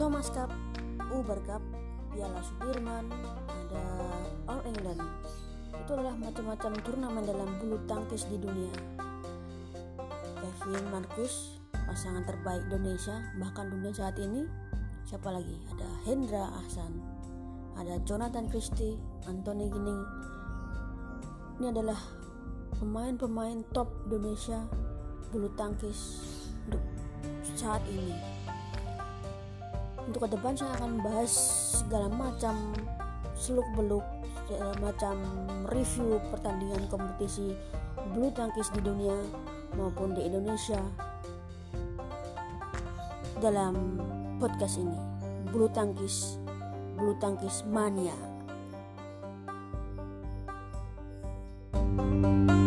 Thomas Cup, Uber Cup, Piala Sudirman, ada All England. Itu adalah macam-macam turnamen dalam bulu tangkis di dunia. Kevin Marcus, pasangan terbaik Indonesia, bahkan dunia saat ini. Siapa lagi? Ada Hendra Ahsan, ada Jonathan Christie, Anthony Ginting. Ini adalah pemain-pemain top Indonesia bulu tangkis untuk saat ini untuk ke depan saya akan bahas segala macam seluk beluk segala macam review pertandingan kompetisi bulu tangkis di dunia maupun di Indonesia dalam podcast ini. Bulu tangkis bulu tangkis mania. thank you